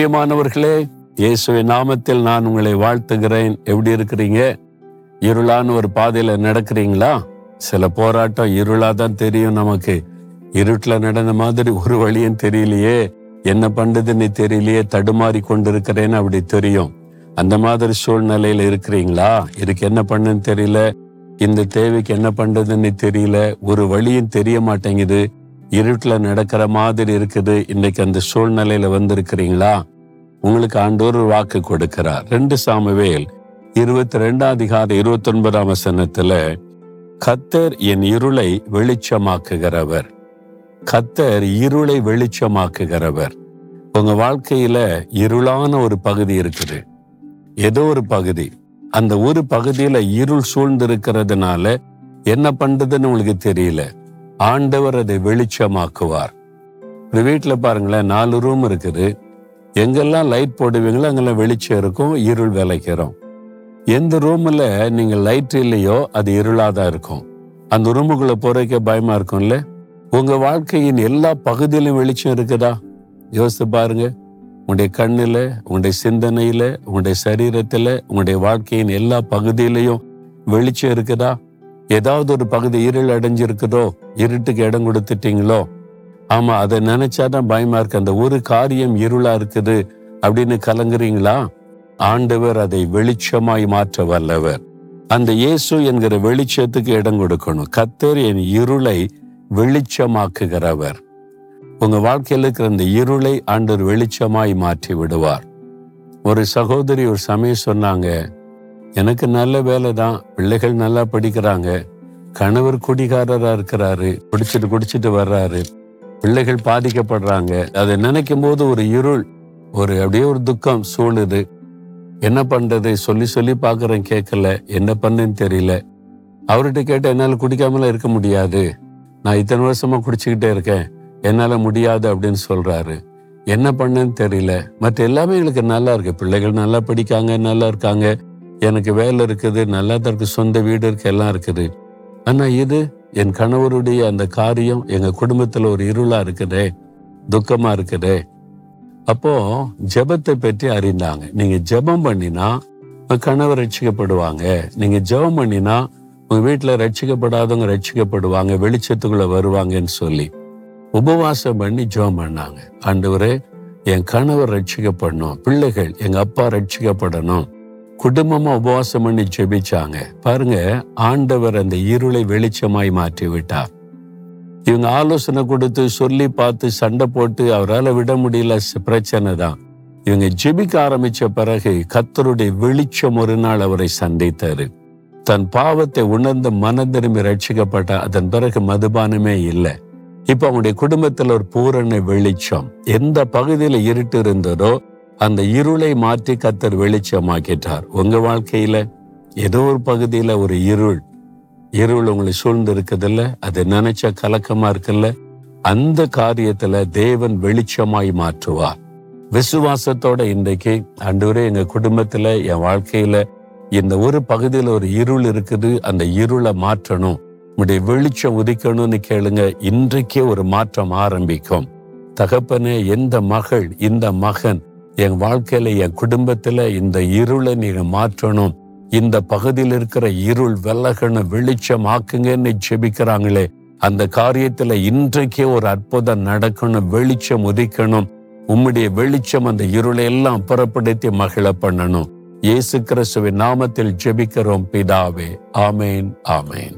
பிரியமானவர்களே இயேசுவின் நாமத்தில் நான் உங்களை வாழ்த்துகிறேன். எப்படி இருக்கிறீங்க? இருளான ஒரு பாதையில நடக்கிறீங்களா? சில போராட்டம் இருளா தான் தெரியும் நமக்கு. இருட்டில் நடந்த மாதிரி ஒரு வழியும் தெரியலையே. என்ன பண்ணுதுன்னு தெரியலையே. தடுமாறி கொண்டிருக்கிறேன்னு அப்படி தெரியும். அந்த மாதிரி சூழ்நிலையில இருக்கிறீங்களா? இதுக்கு என்ன பண்ணுன்னு தெரியல. இந்த தேவைக்கு என்ன பண்றதுன்னு தெரியல. ஒரு வழியும் தெரிய மாட்டேங்குது. இருட்டில் நடக்கிற மாதிரி இருக்குது. இன்னைக்கு அந்த சூழ்நிலையில வந்திருக்கிறீங்களா? உங்களுக்கு ஆண்டோர் வாக்கு கொடுக்கிறார். ரெண்டு சாமுவேல் இருபத்தி ரெண்டாம் அதிகாரம் இருபத்தி ஒன்பதாம் வசனத்துல கத்தர் என் இருளை வெளிச்சமாக்குகிறவர். கத்தர் இருளை வெளிச்சமாக்குகிறவர். உங்க வாழ்க்கையில இருளான ஒரு பகுதி இருக்குது. ஏதோ ஒரு பகுதி. அந்த ஒரு பகுதியில இருள் சூழ்ந்திருக்கிறதுனால என்ன பண்றதுன்னு உங்களுக்கு தெரியல. ஆண்டவர் அதை வெளிச்சமாக்குவார். இந்த வீட்டில் பாருங்களேன் நாலு ரூம் இருக்குது. எங்கெல்லாம் லைட் போடுவீங்களோ அங்கெல்லாம் வெளிச்சம் இருக்கும் இருள் விளைக்கிறோம். எந்த ரூமில் நீங்கள் லைட் இல்லையோ அது இருளாக தான் இருக்கும். அந்த ரூமுக்குள்ளே போறதுக்கே பயமாக இருக்கும்ல? உங்கள் வாழ்க்கையின் எல்லா பகுதியிலும் வெளிச்சம் இருக்குதா? யோசித்து பாருங்க. உங்களுடைய கண்ணில் உங்களுடைய சிந்தனையில் உங்களுடைய சரீரத்தில் உங்களுடைய வாழ்க்கையின் எல்லா பகுதியிலையும் வெளிச்சம் இருக்குதா? ஏதாவது ஒரு பகுதி இருள் அடைஞ்சிருக்குதோ இருட்டுக்கு இடம் கொடுத்துட்டீங்களோ? ஆமா அதை நினைச்சாதான் பயமா இருக்கு. அந்த ஒரு காரியம் இருளா இருக்குது அப்படின்னு கலங்குறீங்களா? ஆண்டவர் அதை வெளிச்சமாய் மாற்ற வல்லவர். அந்த இயேசு என்கிற வெளிச்சத்துக்கு இடம் கொடுக்கணும். கத்தர் என் இருளை வெளிச்சமாக்குகிறவர். உங்க வாழ்க்கையில் இருக்கிற அந்த இருளை ஆண்டவர் வெளிச்சமாய் மாற்றி விடுவார். ஒரு சகோதரி ஒரு சமயம் சொன்னாங்க எனக்கு நல்ல வேலை தான் பிள்ளைகள் நல்லா படிக்கிறாங்க. கணவர் குடிகாரரா இருக்கிறாரு. குடிச்சிட்டு குடிச்சிட்டு வர்றாரு. பிள்ளைகள் பாதிக்கப்படுறாங்க. அதை நினைக்கும் போது ஒரு இருள் ஒரு அப்படியே ஒரு துக்கம் சூழுது. என்ன பண்றது? சொல்லி சொல்லி பாக்குறேன் கேட்கல என்ன பண்ணுன்னு தெரியல. அவர்கிட்ட கேட்ட என்னால குடிக்காமல இருக்க முடியாது. நான் இத்தனை வருஷமா குடிச்சுக்கிட்டே இருக்கேன். என்னால முடியாது அப்படின்னு சொல்றாரு. என்ன பண்ணுன்னு தெரியல. மற்ற எல்லாமே எங்களுக்கு நல்லா இருக்கு. பிள்ளைகள் நல்லா படிக்காங்க நல்லா இருக்காங்க. எனக்கு வேலை இருக்குது நல்லா தான் இருக்கு சொந்த வீடு இருக்கு எல்லாம் இருக்குது. ஆனா இது என் கணவருடைய அந்த காரியம் எங்க குடும்பத்துல ஒரு இருளா இருக்குதே துக்கமா இருக்குதே. அப்போ ஜெபத்தை பற்றி அறிந்தாங்க. நீங்க ஜெபம் பண்ணினா கணவர் ரட்சிக்கப்படுவாங்க. நீங்க ஜெபம் பண்ணினா உங்க வீட்டுல ரட்சிக்கப்படாதவங்க ரட்சிக்கப்படுவாங்க வெளிச்சத்துக்குள்ள வருவாங்கன்னு சொல்லி உபவாசம் பண்ணி ஜெபம் பண்ணாங்க. ஆண்டவரே என் கணவர் ரட்சிக்கப்படணும் பிள்ளைகள் எங்க அப்பா ரட்சிக்கப்படணும். குடும்பமா உபவாசம் பண்ணி ஜெபிச்சாங்க. பாருங்க ஆண்டவர் அந்த இருளை வெளிச்சமாய் மாற்றி விட்டார் இவங்க ஆலோசனை கொடுத்து சொல்லி பார்த்து சண்டை போட்டு அவரால் விட முடியல பிரச்சனை தான். இவங்க ஜெபிக்க ஆரம்பிச்ச பிறகு கத்தருடைய வெளிச்சம் ஒரு நாள் அவரை சந்தித்தாரு. தன் பாவத்தை உணர்ந்து மன திரும்பி ரட்சிக்கப்பட்ட அதன் பிறகு மதுபானமே இல்லை. இப்ப அவங்களுடைய குடும்பத்தில் ஒரு பூரண வெளிச்சம். எந்த பகுதியில் இருட்டு இருந்ததோ அந்த இருளை மாற்றி கத்தர் வெளிச்சமாக்கிட்டார். உங்க வாழ்க்கையில ஏதோ ஒரு பகுதியில ஒரு இருள். இருள் உங்களை சூழ்ந்து இருக்குதுல்ல அதை நினைச்ச கலக்கமா இருக்குல்ல? அந்த காரியத்துல தேவன் வெளிச்சமாய் மாற்றுவார். விசுவாசத்தோட இன்றைக்கு அன்றுவரே எங்க குடும்பத்துல என் வாழ்க்கையில இந்த ஒரு பகுதியில ஒரு இருள் இருக்குது. அந்த இருளை மாற்றணும். உடைய வெளிச்சம் உதிக்கணும்னு கேளுங்க. இன்றைக்கே ஒரு மாற்றம் ஆரம்பிக்கும். தகப்பனே எந்த மகள் இந்த மகன் என் வாழ்க்கையில என் குடும்பத்துல இந்த இருளை நீங்க மாற்றணும். இந்த பகுதியில் இருக்கிற இருள் வெள்ளகன வெளிச்சம் ஆக்குங்கன்னு ஜெபிக்கிறாங்களே. அந்த காரியத்துல இன்றைக்கே ஒரு அற்புதம் நடக்கணும் வெளிச்சம் உதிக்கணும். உம்முடைய வெளிச்சம் அந்த இருளை எல்லாம் புறப்படுத்தி மகிழ பண்ணணும். இயேசு கிறிஸ்துவின் நாமத்தில் ஜெபிக்கிறோம் பிதாவே. ஆமேன் ஆமேன்.